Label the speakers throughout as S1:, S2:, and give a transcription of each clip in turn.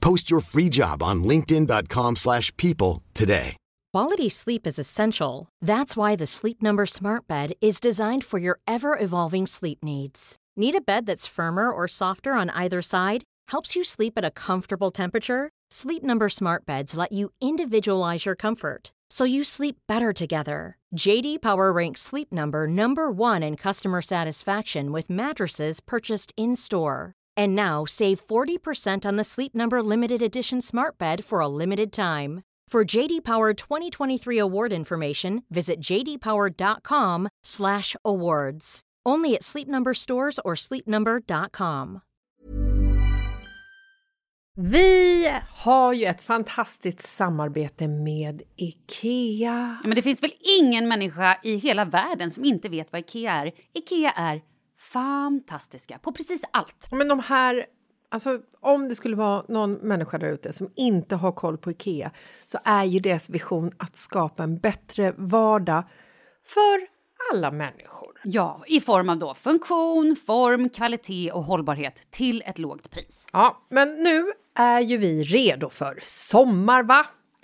S1: Post your free job on linkedin.com/people slash people today.
S2: Quality sleep is essential. That's why the Sleep Number Smart Bed is designed for your ever-evolving sleep needs. Need a bed that's firmer or softer on either side? Helps you sleep at a comfortable temperature? Sleep Number Smart Beds let you individualize your comfort so you sleep better together. JD Power ranks Sleep Number number 1 in customer satisfaction with mattresses purchased in-store. And now save 40% on the Sleep Number limited edition smart bed for a limited time. For JD Power 2023 award information, visit jdpower.com/awards. Only at Sleep Number stores or sleepnumber.com.
S3: Vi har ju ett fantastiskt samarbete med Ikea.
S4: Ja, men det finns väl ingen människa i hela världen som inte vet vad Ikea är. Ikea är fantastiska på precis allt.
S3: Men de här, alltså om det skulle vara någon människa där ute som inte har koll på Ikea så är ju deras vision att skapa en bättre vardag för alla människor.
S4: Ja, i form av då funktion, form, kvalitet och hållbarhet till ett lågt pris.
S3: Ja, men nu är ju vi redo för sommar, va?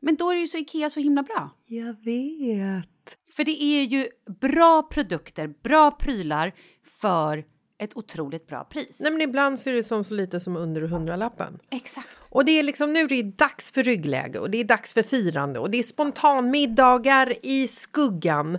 S4: Men då är ju så Ikea så himla bra.
S3: Jag vet.
S4: För det är ju bra produkter, bra prylar för ett otroligt bra pris.
S3: Nej, men ibland så är det som så lite som under hundralappen.
S4: Exakt.
S3: Och det är liksom nu är det dags för ryggläge och det är dags för firande och det är spontanmiddagar i skuggan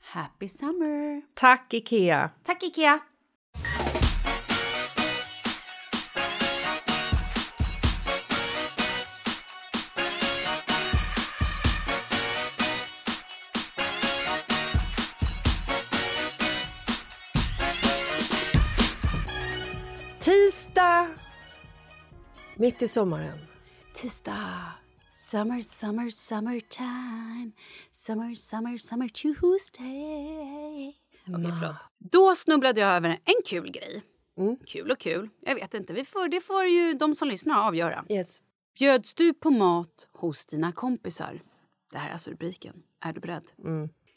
S4: Happy summer!
S3: Tack, Ikea!
S4: Tack Ikea!
S3: Tisdag! Mitt i sommaren.
S4: Tisdag. Summer, summer, summertime. Summer, summer, summer Tuesday. Okej, förlåt. Då snubblade jag över en kul grej. Kul och kul. Jag vet inte. Vi får, det får ju de som lyssnar avgöra.
S3: Yes.
S4: Bjöds du på mat hos dina kompisar? Det här är alltså rubriken. Är du beredd?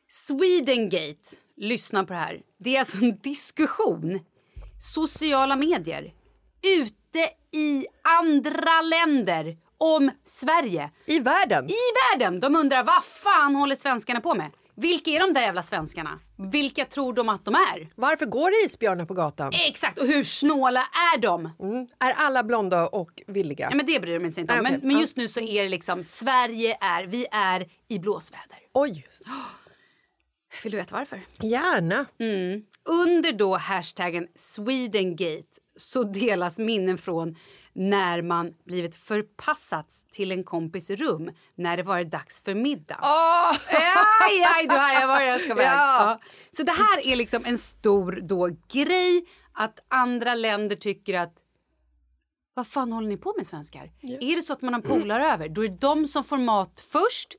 S4: Swedengate. Lyssna på det här. Det är alltså en diskussion. Sociala medier. Ute i andra länder om Sverige.
S3: I världen?
S4: I världen! De undrar vad fan håller svenskarna på med? Vilka är de där jävla svenskarna? Vilka tror de att de är?
S3: Varför går det isbjörnar på gatan?
S4: Exakt, och hur snåla är de?
S3: Är alla blonda och villiga?
S4: Ja, men det bryr de sig inte om.
S3: Nej,
S4: Men, men just nu så är det liksom Sverige är, vi är i blåsväder.
S3: Oj,
S4: Vill du veta varför?
S3: gärna.
S4: Under då hashtaggen Swedengate så delas minnen från när man blivit förpassats till en kompis rum när det varit dags för middag. Aj, aj, du hajar var jag ska vara.
S3: Ja.
S4: Ja. Så det här är liksom en stor då grej att andra länder tycker att Vad fan håller ni på med svenskar? Är det så att man har polare över, då är det de som får mat först.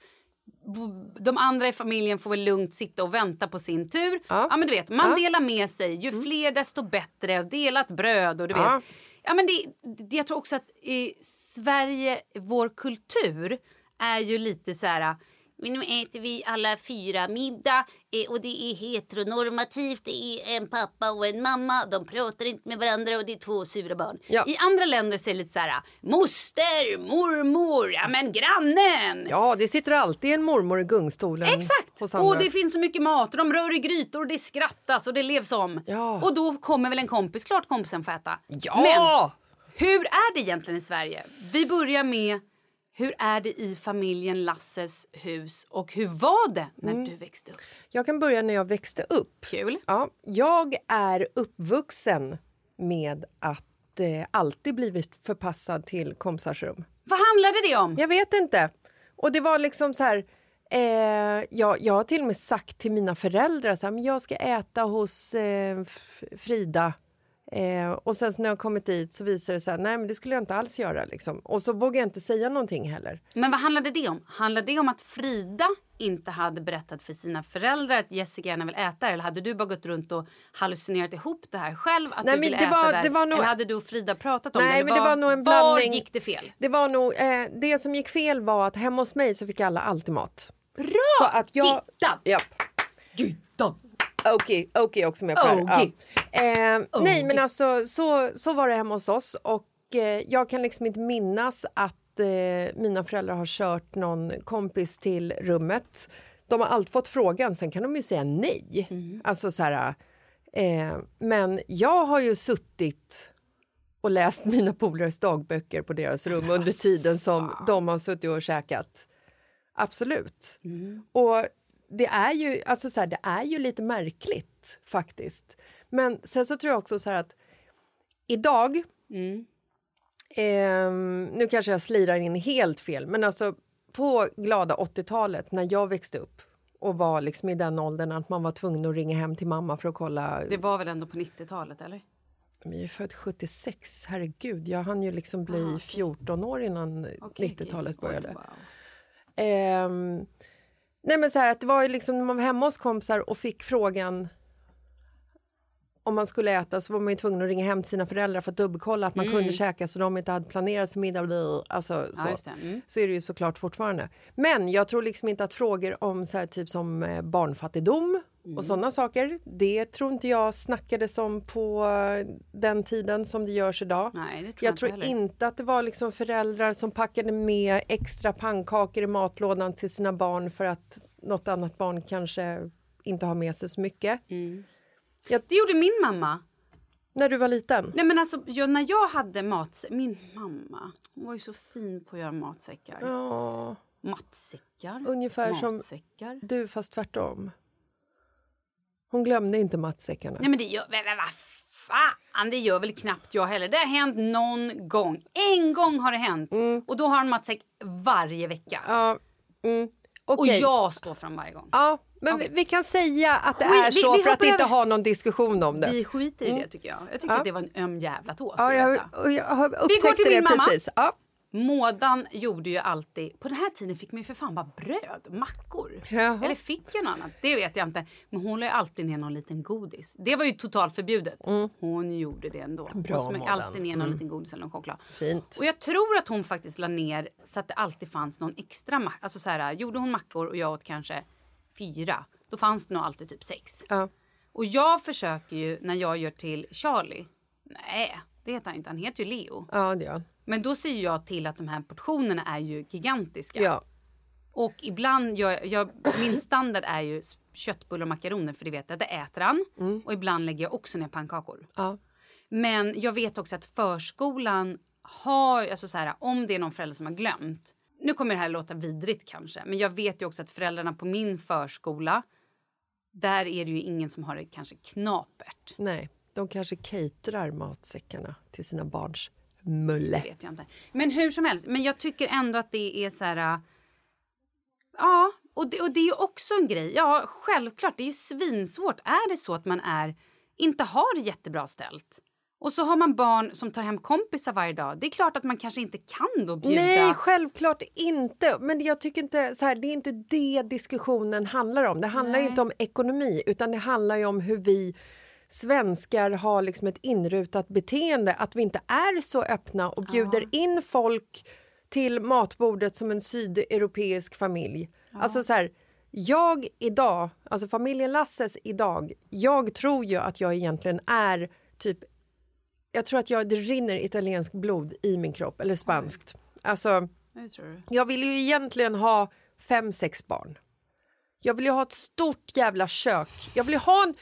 S4: De andra i familjen får väl lugnt sitta och vänta på sin tur. Ja, men du vet, man delar med sig. Ju fler desto bättre. Delat bröd och du
S3: Ja.
S4: vet. Ja, men det, det, jag tror också att i Sverige, vår kultur är ju lite så här... Men nu äter vi alla fyra middag eh, och det är heteronormativt. Det är en pappa och en mamma. De pratar inte med varandra och det är två sura barn.
S3: Ja.
S4: I andra länder så är det lite så här moster, mormor, ja men grannen.
S3: Ja, det sitter alltid en mormor i gungstolen.
S4: Exakt! Och det finns så mycket mat och de rör i grytor och det skrattas och det levs om.
S3: Ja.
S4: Och då kommer väl en kompis, klart kompisen får äta.
S3: Ja!
S4: Men hur är det egentligen i Sverige? Vi börjar med hur är det i familjen Lasses hus och hur var det när
S3: Mm.
S4: du växte upp?
S3: Jag kan börja när jag växte upp.
S4: Kul.
S3: Ja, jag är uppvuxen med att eh, alltid blivit förpassad till kompisars rum.
S4: Vad handlade det om?
S3: Jag vet inte. Och det var liksom så här... Eh, jag, jag har till och med sagt till mina föräldrar så här, men jag ska äta hos eh, Frida. Eh, och sen så när jag kommit dit så visar det sig nej men det skulle jag inte alls göra. Liksom. Och så vågar jag inte säga någonting heller.
S4: Men vad handlade det om? Handlade det om att Frida inte hade berättat för sina föräldrar att Jessica gärna vill äta Eller hade du bara gått runt och hallucinerat ihop det här själv? Att
S3: Nej,
S4: du ville
S3: det
S4: äta
S3: var-
S4: där?
S3: det var nog-
S4: Eller hade du och Frida pratat om det?
S3: Nej,
S4: Eller
S3: men det
S4: var-
S3: var nog en
S4: Var
S3: blandning.
S4: gick det fel?
S3: Det var nog, eh, det som gick fel var att hemma hos mig så fick alla alltid mat.
S4: Bra!
S3: Så att jag...
S4: Gittan!
S3: Ja.
S4: Gittan!
S3: Okej, okej också med på här.
S4: Okej.
S3: Ja. Eh, nej, men alltså så, så var det hemma hos oss och eh, jag kan liksom inte minnas att eh, mina föräldrar har kört någon kompis till rummet. De har alltid fått frågan, sen kan de ju säga nej. Alltså så här, eh, men jag har ju suttit och läst mina polares dagböcker på deras rum under tiden som de har suttit och käkat. Absolut. Och det är ju alltså så här, det är ju lite märkligt faktiskt. Men sen så tror jag också så här att idag ehm, nu kanske jag slirar in helt fel, men alltså på glada 80-talet när jag växte upp och var liksom i den åldern att man var tvungen att ringa hem till mamma för att kolla.
S4: Det var väl ändå på 90-talet, eller?
S3: Jag är född 76, herregud. Jag hann ju liksom bli 14 år innan
S4: Okej,
S3: 90-talet
S4: okej.
S3: började.
S4: Wow.
S3: Ehm, nej men så här, att det var ju liksom när man var hemma hos kompisar och fick frågan om man skulle äta så var man ju tvungen att ringa hem till sina föräldrar för att dubbelkolla att man kunde käka så de inte hade planerat för middag. Alltså, så.
S4: Ja. Mm.
S3: så är det ju såklart fortfarande. Men jag tror liksom inte att frågor om så här, typ som eh, barnfattigdom
S4: Mm.
S3: och sådana saker, det tror inte jag snackades om på eh, den tiden som det görs idag.
S4: Nej, det tror jag,
S3: Jag tror
S4: heller.
S3: inte att det var liksom föräldrar som packade med extra pannkakor i matlådan till sina barn för att något annat barn kanske inte har med sig så mycket.
S4: Det gjorde min mamma.
S3: När du var liten?
S4: Nej, men alltså, jag, när jag hade mat... Min mamma hon var ju så fin på att göra matsäckar.
S3: Ja,
S4: Matsäckar.
S3: Ungefär som-
S4: matsäckar.
S3: du fast tvärtom. Hon glömde inte matsäckarna.
S4: Nej men det gör... Men vad fan, det gör väl knappt jag heller. Det har hänt någon gång. En gång har det hänt. Och då har en matsäck varje vecka.
S3: Mm. Ja, mm,
S4: Och
S3: okej.
S4: jag står fram varje gång.
S3: Ja, men vi, vi kan säga att det
S4: Skit-
S3: är
S4: vi-
S3: så
S4: vi
S3: för att
S4: hoppar
S3: inte
S4: över.
S3: ha någon diskussion om det.
S4: Vi skiter i det tycker jag. Jag tycker
S3: Ja.
S4: att det var en öm jävla tå.
S3: Ja,
S4: jag
S3: jag, och jag
S4: Vi går till
S3: det
S4: min mamma.
S3: precis. Ja.
S4: Mådan gjorde ju alltid... På den här tiden fick man ju för fan bara bröd, mackor.
S3: Jaha.
S4: Eller fick jag något annat? Det vet jag inte. Men hon la ju alltid ner någon liten godis. Det var ju totalt förbjudet. Hon gjorde det ändå.
S3: Mm. Bra,
S4: hon smög alltid ner någon liten godis eller någon choklad.
S3: Fint.
S4: Och jag tror att hon faktiskt la ner så att det alltid fanns någon extra macka. Alltså så här, gjorde hon mackor och jag åt kanske fyra. Då fanns det nog alltid typ sex.
S3: Ja.
S4: Och jag försöker ju när jag gör till Charlie. Nej, det heter han inte. Han heter ju Leo.
S3: ja, det gör han.
S4: Men då ser jag till att de här portionerna är ju gigantiska.
S3: Ja.
S4: Och ibland, gör jag, min standard är ju köttbullar och makaroner för det vet jag, det äter han. Och ibland lägger jag också ner pannkakor.
S3: Ja.
S4: Men jag vet också att förskolan har, alltså så här, om det är någon förälder som har glömt. Nu kommer det här låta vidrigt kanske, men jag vet ju också att föräldrarna på min förskola, där är det ju ingen som har det kanske knapert.
S3: Nej, de kanske caterar matsäckarna till sina barns
S4: Det
S3: mulle.
S4: vet jag inte. Men hur som helst, men jag tycker ändå att det är så här... äh, Ja, och det, och det är ju också en grej. Ja, självklart, det är ju svinsvårt. Är det så att man är, inte har jättebra ställt Och så har man barn som tar hem kompisar varje dag. Det är klart att man kanske inte kan då bjuda.
S3: Nej, självklart inte. Men jag tycker inte så här, det är inte det diskussionen handlar om. Det handlar ju inte om ekonomi utan det handlar ju om hur vi svenskar har liksom ett inrutat beteende. Att vi inte är så öppna och bjuder in folk till matbordet som en sydeuropeisk familj. Alltså så här, jag idag, alltså familjen Lasses idag, jag tror ju att jag egentligen är typ jag tror att jag, det rinner italiensk blod i min kropp, eller spanskt. Alltså, jag vill ju egentligen ha fem, sex barn. Jag vill ju ha ett stort jävla kök. Jag vill ju ha en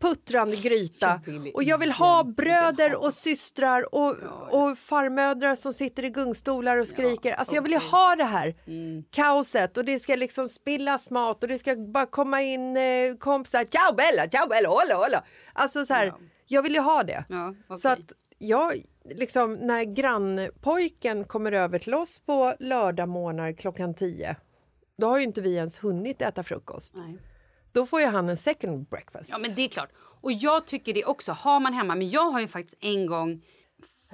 S3: puttrande gryta. Och jag vill ha bröder och systrar och, och farmödrar som sitter i gungstolar och skriker. Alltså jag vill ju ha det här
S4: Mm.
S3: kaoset och det ska liksom spillas mat och det ska bara komma in eh, kompisar. Ciao Bella, ciao Bella, hola hola. Alltså så här, jag vill ju ha det. Så att jag, liksom, när grannpojken kommer över till oss på lördagmorgnar klockan 10 då har ju inte vi ens hunnit äta frukost.
S4: Nej.
S3: Då får ju han en second breakfast.
S4: Ja, men det är klart. Och jag tycker det också. Har man hemma, men jag har ju faktiskt en gång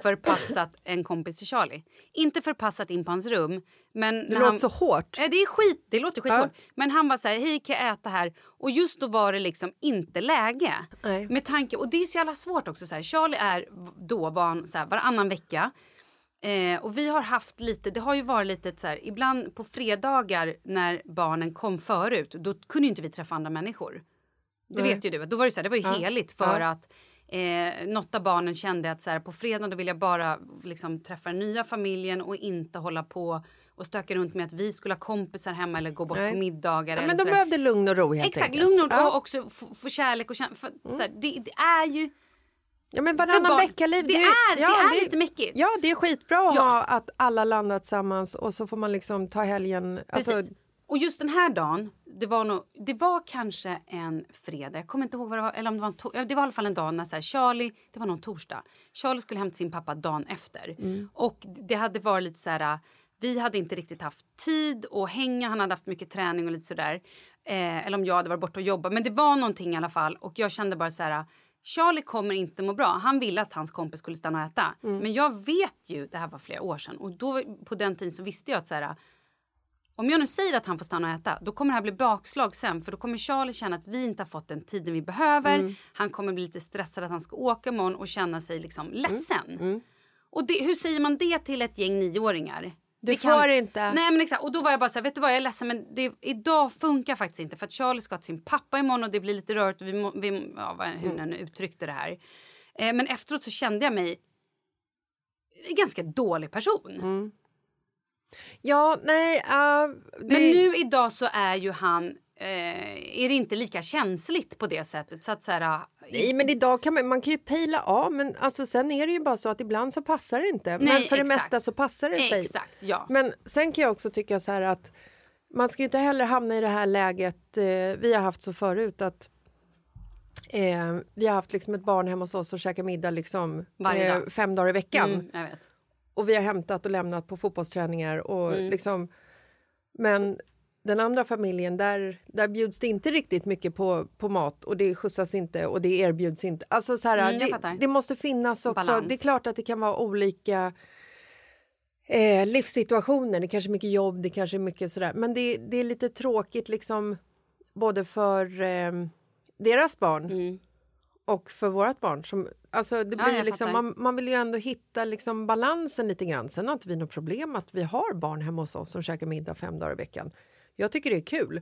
S4: förpassat en kompis till Charlie. Inte förpassat in på hans rum, men...
S3: det låter
S4: han...
S3: så hårt.
S4: Ja, det är skit. Det låter skithårt.
S3: Ja.
S4: Men han var så här, hej kan jag äta här? Och just då var det liksom inte läge.
S3: Nej.
S4: Med tanke, och det är så jävla svårt också. Så här, Charlie är då van så här, varannan vecka. Eh, och vi har haft lite, det har ju varit lite så här, ibland på fredagar när barnen kom förut, då kunde inte vi träffa andra människor. Det
S3: Nej.
S4: vet ju du, då var det så här, det var ju heligt för
S3: Ja.
S4: att eh, något av barnen kände att så här, på fredag då vill jag bara liksom, träffa den nya familjen och inte hålla på och stöka runt med att vi skulle ha kompisar hemma eller gå bort
S3: Nej.
S4: på middagar.
S3: Ja, men de behövde lugn och ro helt
S4: Exakt,
S3: enkelt.
S4: lugn och,
S3: ja.
S4: och också få, kärlek och känsla. För, så här, det, det är ju...
S3: ja, men varannan vecka-liv.
S4: det är- det är lite mäckigt.
S3: Ja, det är skitbra att
S4: Ja.
S3: ha att alla landar tillsammans och så får man liksom ta helgen. Alltså,
S4: Precis. Och just den här dagen, det var, nog, det var kanske en fredag. Jag kommer inte ihåg vad det var. Eller om det, var en to- ja, det var i alla fall en dag när så Charlie, det var någon torsdag. Charlie skulle hämta sin pappa dagen efter. Och det hade varit lite så här, vi hade inte riktigt haft tid att hänga. Han hade haft mycket träning och lite sådär. Eh, eller om jag hade varit borta och jobbat. Men det var någonting i alla fall. Och jag kände bara så här, Charlie kommer inte må bra. Han ville att hans kompis skulle stanna och äta. Men jag vet ju, det här var flera år sedan. Och då, på den tiden så visste jag att så här, om jag nu säger att han får stanna och äta, då kommer det här bli bakslag sen. För då kommer Charlie känna att vi inte har fått den tiden vi behöver.
S3: Mm.
S4: Han kommer bli lite stressad att han ska åka imorgon och känna sig liksom
S3: Mm.
S4: ledsen. Och det, hur säger man det till ett gäng nioåringar?
S3: Du
S4: Det
S3: får inte.
S4: Nej men exakt. Och då var jag bara så här, vet du vad jag är ledsen men det, idag funkar faktiskt inte. För att Charlie ska till sin pappa imorgon och det blir lite. Och vi, vi, ja, vad- hur
S3: Mm.
S4: nu uttryckte det här. Eh, men efteråt så kände jag mig en ganska dålig person.
S3: Mm. ja, nej. Uh, det,
S4: Men nu idag så är ju han... Eh, är det inte lika känsligt på det sättet? Så att så här, ah,
S3: Nej, men idag kan man, man kan ju pejla av, men alltså, sen är det ju bara så att ibland så passar det inte. men
S4: Nej,
S3: för det
S4: exakt.
S3: mesta så passar det sig.
S4: Exakt, ja.
S3: Men sen kan jag också tycka så här att man ska inte heller hamna i det här läget eh, vi har haft så förut att eh, vi har haft liksom ett barn hemma hos oss och käkat middag liksom,
S4: Varje
S3: eh,
S4: dag.
S3: fem dagar i veckan.
S4: Mm.
S3: Och vi har hämtat och lämnat på fotbollsträningar. Och
S4: Mm.
S3: liksom, men den andra familjen, där, där bjuds det inte riktigt mycket på, på mat och det skjutsas inte och det erbjuds inte. Alltså så här,
S4: Mm,
S3: det, det måste finnas också.
S4: Balans.
S3: Det är klart att det kan vara olika eh, livssituationer. Det kanske är mycket jobb, det kanske är mycket sådär. Men det, det är lite tråkigt liksom både för eh, deras barn och för vårt barn. Som, alltså det
S4: Ja,
S3: blir
S4: jag
S3: liksom, man, man vill ju ändå hitta liksom balansen lite grann. Sen har inte vi något problem att vi har barn hemma hos oss som käkar middag fem dagar i veckan. Jag tycker det är kul.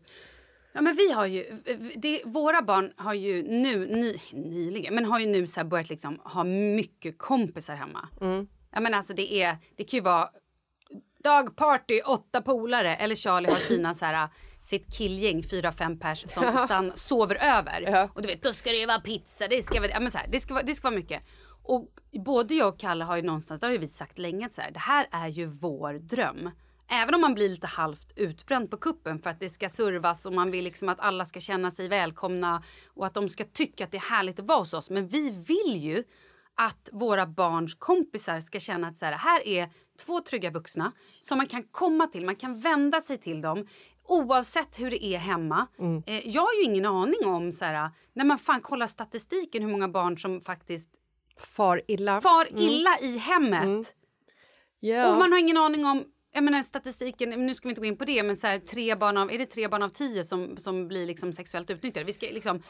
S4: Ja, men vi har ju, det, våra barn har ju nu, ny, nyligen, men har ju nu så börjat liksom ha mycket kompisar hemma.
S3: Mm.
S4: Jag menar alltså det är, det kan ju vara dagparty, åtta polare eller Charlie har sina så här sitt killgäng, fyra, fem pers som stan, sover över.
S3: Ja.
S4: Och du vet, då ska det ju vara pizza, det ska ja, men så här, det, ska vara, det ska vara mycket. Och både jag och Kalle har ju någonstans, det har ju vi sagt länge, så här, det här är ju vår dröm. Även om man blir lite halvt utbränd på kuppen för att det ska servas och man vill liksom att alla ska känna sig välkomna och att de ska tycka att det är härligt att vara hos oss. Men vi vill ju att våra barns kompisar ska känna att så här, här är två trygga vuxna som man kan komma till, man kan vända sig till dem oavsett hur det är hemma. Eh, jag har ju ingen aning om, så här, när man fan kollar statistiken, hur många barn som faktiskt
S3: Far illa.
S4: far illa i hemmet.
S3: Mm. Ja.
S4: Och man har ingen aning om jag menar statistiken, nu ska vi inte gå in på det, men så här, tre barn av, är det tre barn av tio som, som blir liksom sexuellt utnyttjade? Vi ska liksom,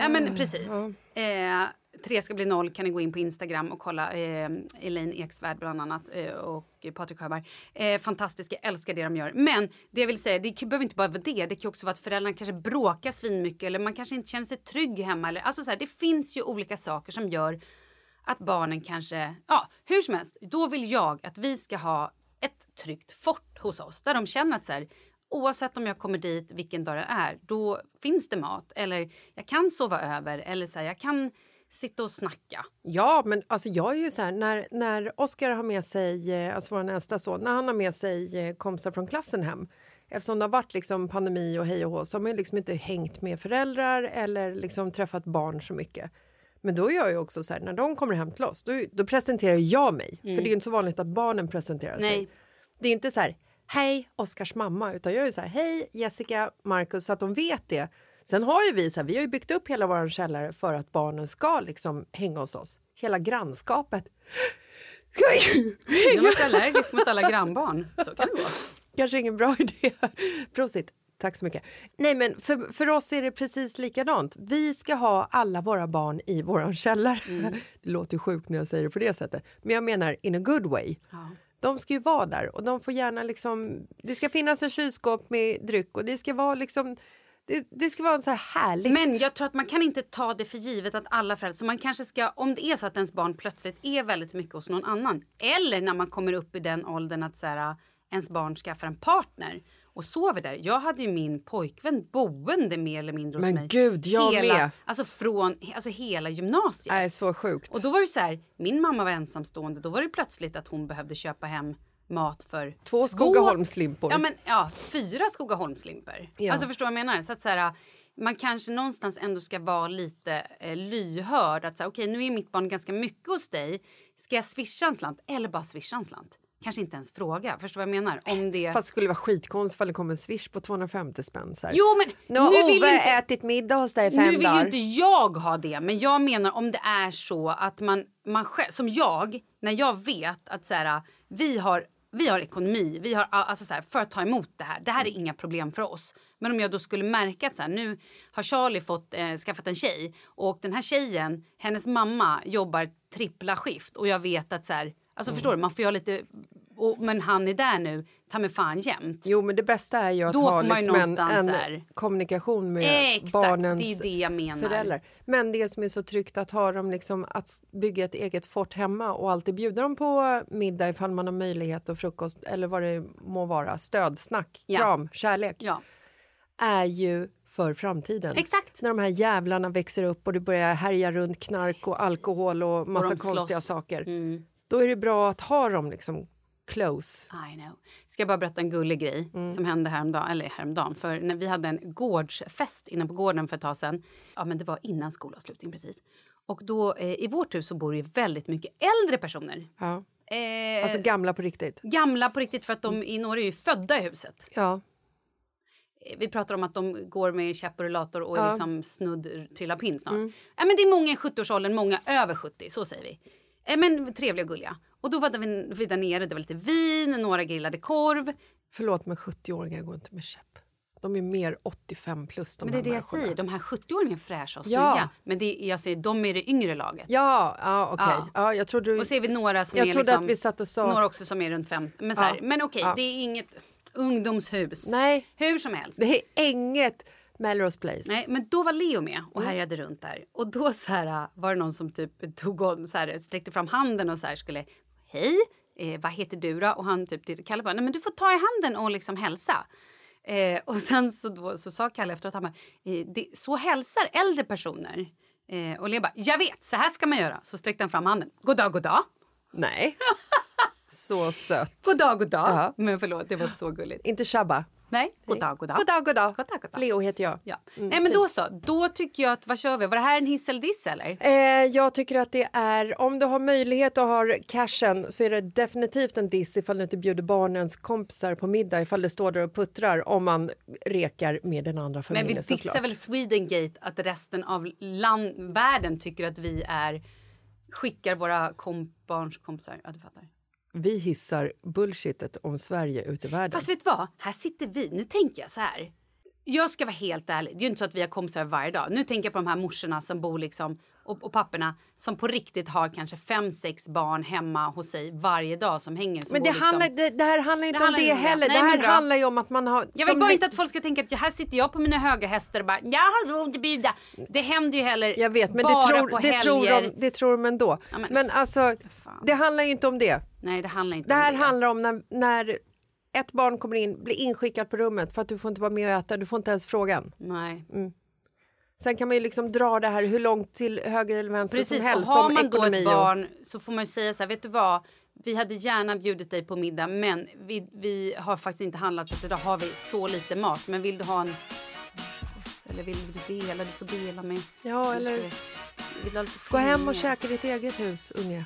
S4: ja men precis. Eh, tre ska bli noll kan ni gå in på Instagram och kolla. Eh, Elaine Eksvärd bland annat eh, och Patrik Sjöberg. Eh, fantastiska, älskar det de gör. Men det jag vill säga, det behöver inte bara vara det. Det kan också vara att föräldrarna kanske bråkar svinmycket eller man kanske inte känner sig trygg hemma. Eller, alltså så här, det finns ju olika saker som gör att barnen kanske, ja hur som helst, då vill jag att vi ska ha ett tryggt fort hos oss där de känner att så här, oavsett om jag kommer dit vilken dag det är, då finns det mat eller jag kan sova över eller så här, jag kan sitta och snacka.
S3: Ja, men alltså jag är ju så här, när, när Oskar har med sig, eh, alltså vår nästa son, när han har med sig eh, kompisar från klassen hem Eftersom det har varit liksom pandemi och hej och hå så har man liksom inte hängt med föräldrar eller liksom träffat barn så mycket. Men då gör jag också så här, när de kommer hem till oss, då, då presenterar jag mig. För det är inte så vanligt att barnen presenterar sig.
S4: Nej.
S3: Det är inte så här, hej Oskars mamma, utan jag är så här, hej Jessica, Marcus, så att de vet det. Sen har ju vi så här, vi har ju byggt upp hela vår källare för att barnen ska liksom hänga hos oss. Hela grannskapet.
S4: Jag har varit allergisk mot alla grannbarn. Så kan det gå.
S3: Kanske ingen bra idé. Prosit. Tack så mycket. Nej, men för, för oss är det precis likadant. Vi ska ha alla våra barn i vår källare. Det låter ju sjukt när jag säger det på det sättet. Men jag menar in a good way. De ska ju vara där och de får gärna liksom... Det ska finnas en kylskåp med dryck och det ska vara liksom... Det, det ska vara så här härligt.
S4: Men jag tror att man kan inte ta det för givet att alla föräldrar, så man kanske ska, om det är så att ens barn plötsligt är väldigt mycket hos någon annan, eller när man kommer upp i den åldern att så här, ens barn skaffar en partner och sover där. Jag hade ju min pojkvän boende mer eller mindre hos
S3: Men
S4: mig.
S3: gud, jag
S4: hela,
S3: med.
S4: Alltså från alltså hela gymnasiet.
S3: Nej, så sjukt.
S4: Och då var det så här, min mamma var ensamstående, då var det plötsligt att hon behövde köpa hem mat för
S3: Två Skogaholmslimpor.
S4: Ja men ja, fyra Skogaholmslimpor.
S3: Ja.
S4: Alltså förstår jag menar? Så att så här, man kanske någonstans ändå ska vara lite eh, lyhörd. Att säga okej nu är mitt barn ganska mycket hos dig. Ska jag swisha en slant eller bara swisha en slant? Kanske inte ens fråga. Förstår vad jag menar? Om det...
S3: Fast det skulle vara skitkonstigt ifall det kom en swish på 250 spänn.
S4: Jo men
S3: Nu har Ove
S4: inte...
S3: ätit middag hos dig i fem
S4: Nu vill
S3: dagar.
S4: ju inte jag ha det, men jag menar om det är så att man, man själv, som jag, när jag vet att så här, vi har vi har ekonomi, vi har alltså så här, för att ta emot det här. Det här är inga problem för oss. Men om jag då skulle märka att så här, nu har Charlie fått eh, skaffat en tjej och den här tjejen, hennes mamma jobbar trippla skift och jag vet att så här, alltså förstår du, man får ha lite, och, men han är där nu, ta mig fan jämt.
S3: Jo, men det bästa är ju att
S4: Då
S3: ha liksom en, en
S4: här-
S3: kommunikation med
S4: Exakt,
S3: barnens
S4: det är det
S3: föräldrar. Men det som är så tryggt att ha dem liksom att bygga ett eget fort hemma och alltid bjuda dem på middag ifall man har möjlighet och frukost eller vad det må vara, stöd, snack,
S4: Ja.
S3: kram, kärlek
S4: Ja.
S3: är ju för framtiden.
S4: Exakt.
S3: När de här jävlarna växer upp och det börjar härja runt knark och alkohol och massa
S4: slåss.
S3: konstiga saker.
S4: Mm.
S3: Då är det bra att ha dem liksom close.
S4: I know. Ska jag bara berätta en gullig grej
S3: Mm.
S4: som hände häromdagen, eller häromdagen. För när vi hade en gårdsfest inne på gården för ett tag sedan. Ja, men det var innan skolavslutning precis. Och då eh, i vårt hus så bor det väldigt mycket äldre personer.
S3: Ja.
S4: Eh,
S3: Alltså gamla på riktigt.
S4: gamla på riktigt för att de i några är ju födda i huset.
S3: Ja.
S4: Eh, Vi pratar om att de går med käpp och rullator och
S3: Ja. Mm.
S4: liksom snudd trillar pinn snart. Ja, men det är många i 70-årsåldern, många över 70, så säger vi. Eh, Men trevliga och gulliga. Och då var vi, vi där nere, det var lite vin, några grillade korv.
S3: Förlåt, men 70-åringar går inte med käpp. De är mer 85 plus. De
S4: Men det är det jag
S3: människorna.
S4: säger, de här 70-åringarna är fräscha och
S3: Ja.
S4: snygga. Men det, jag säger, de är det yngre laget.
S3: Ja, ja okej.
S4: Ja.
S3: Ja. jag trodde du...
S4: Och så är vi några som
S3: Jag
S4: är liksom,
S3: att vi satt och sa...
S4: Några också som är runt 50. Men, så här,
S3: Ja.
S4: men okej,
S3: Ja.
S4: det är inget ungdomshus.
S3: Nej,
S4: Hur som helst.
S3: det är inget Melrose Place.
S4: Nej, men då var Leo med och
S3: Mm.
S4: härjade runt där. Och då så här, var det någon som typ tog och så här, sträckte fram handen och så här skulle Hej, eh, vad heter du då? Och han typ, Kalle bara, nej men du får ta i handen och liksom hälsa. Eh, och sen så, då, så sa Kalle efteråt, han bara, eh, det, så hälsar äldre personer. Eh, och Leo bara, jag vet, så här ska man göra. Så sträckte han fram handen. God dag, god dag.
S3: Nej. så sött.
S4: God dag, god dag.
S3: Ja.
S4: Men förlåt, det var så gulligt.
S3: Inte Shabba.
S4: Nej, god dag, god dag.
S3: God dag, god dag.
S4: God dag, god dag.
S3: Leo heter jag.
S4: Ja.
S3: Mm,
S4: Nej men då så, då tycker jag att, vad kör vi? Var det här en hiss eller diss eller?
S3: Eh, jag tycker att det är, om du har möjlighet och har cashen så är det definitivt en diss ifall du inte bjuder barnens kompisar på middag ifall det står där och puttrar om man rekar med den andra
S4: Men
S3: familjen
S4: vi dissar
S3: såklart.
S4: väl Swedengate att resten av land, världen tycker att vi är skickar våra kom barnskompisar. Ja, du fattar.
S3: Vi hissar bullshitet om Sverige ut i världen.
S4: Fast vet du vad? Här sitter vi. Nu tänker jag så här. Jag ska vara helt ärlig. Det är ju inte så att vi har kompisar varje dag. Nu tänker jag på de här morsorna som bor liksom och, och papporna som på riktigt har kanske fem, sex barn hemma hos sig varje dag som hänger. Som
S3: men det,
S4: liksom...
S3: handlar, det, det, här handlar inte
S4: Det
S3: om
S4: handlar
S3: det
S4: det.
S3: heller.
S4: Nej,
S3: det här handlar ju om att man har...
S4: Jag vill bara inte att folk ska tänka att här sitter jag på mina höga hästar och bara jag har råd att bjuda. Det händer ju heller
S3: Jag vet, men
S4: bara
S3: det tror,
S4: på
S3: det, tror
S4: helger.
S3: de, det tror de ändå.
S4: Ja, men-
S3: men, alltså,
S4: fan.
S3: det handlar ju inte om det.
S4: Nej, det handlar inte
S3: Det här
S4: om det.
S3: handlar om när, när ett barn kommer in, blir inskickat på rummet för att du får inte vara med och äta, du får inte ens frågan.
S4: Nej.
S3: Sen kan man ju liksom dra det här hur långt till höger eller vänster
S4: Precis,
S3: som helst
S4: och har man då ett
S3: och-
S4: barn så får man ju säga så här, vet du vad? Vi hade gärna bjudit dig på middag men vi, vi har faktiskt inte handlat så att idag har vi så lite mat. Men vill du ha en eller vill du dela? Du får dela med.
S3: Ja,
S4: Eller
S3: eller
S4: vi- vill
S3: gå hem och käka ditt eget hus, unge.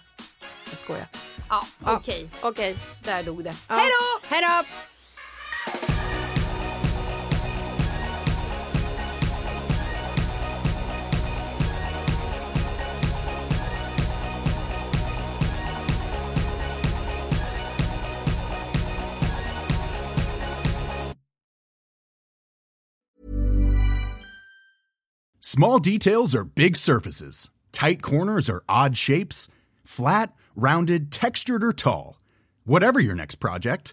S3: Jag skojar.
S4: Ja,
S3: Ja.
S4: okej.
S3: Okej.
S4: Där dog det.
S3: Ja.
S4: Hej då!
S3: Hej up!
S5: Small details are big surfaces. Tight corners are odd shapes. Flat, rounded, textured, or tall. Whatever your next project,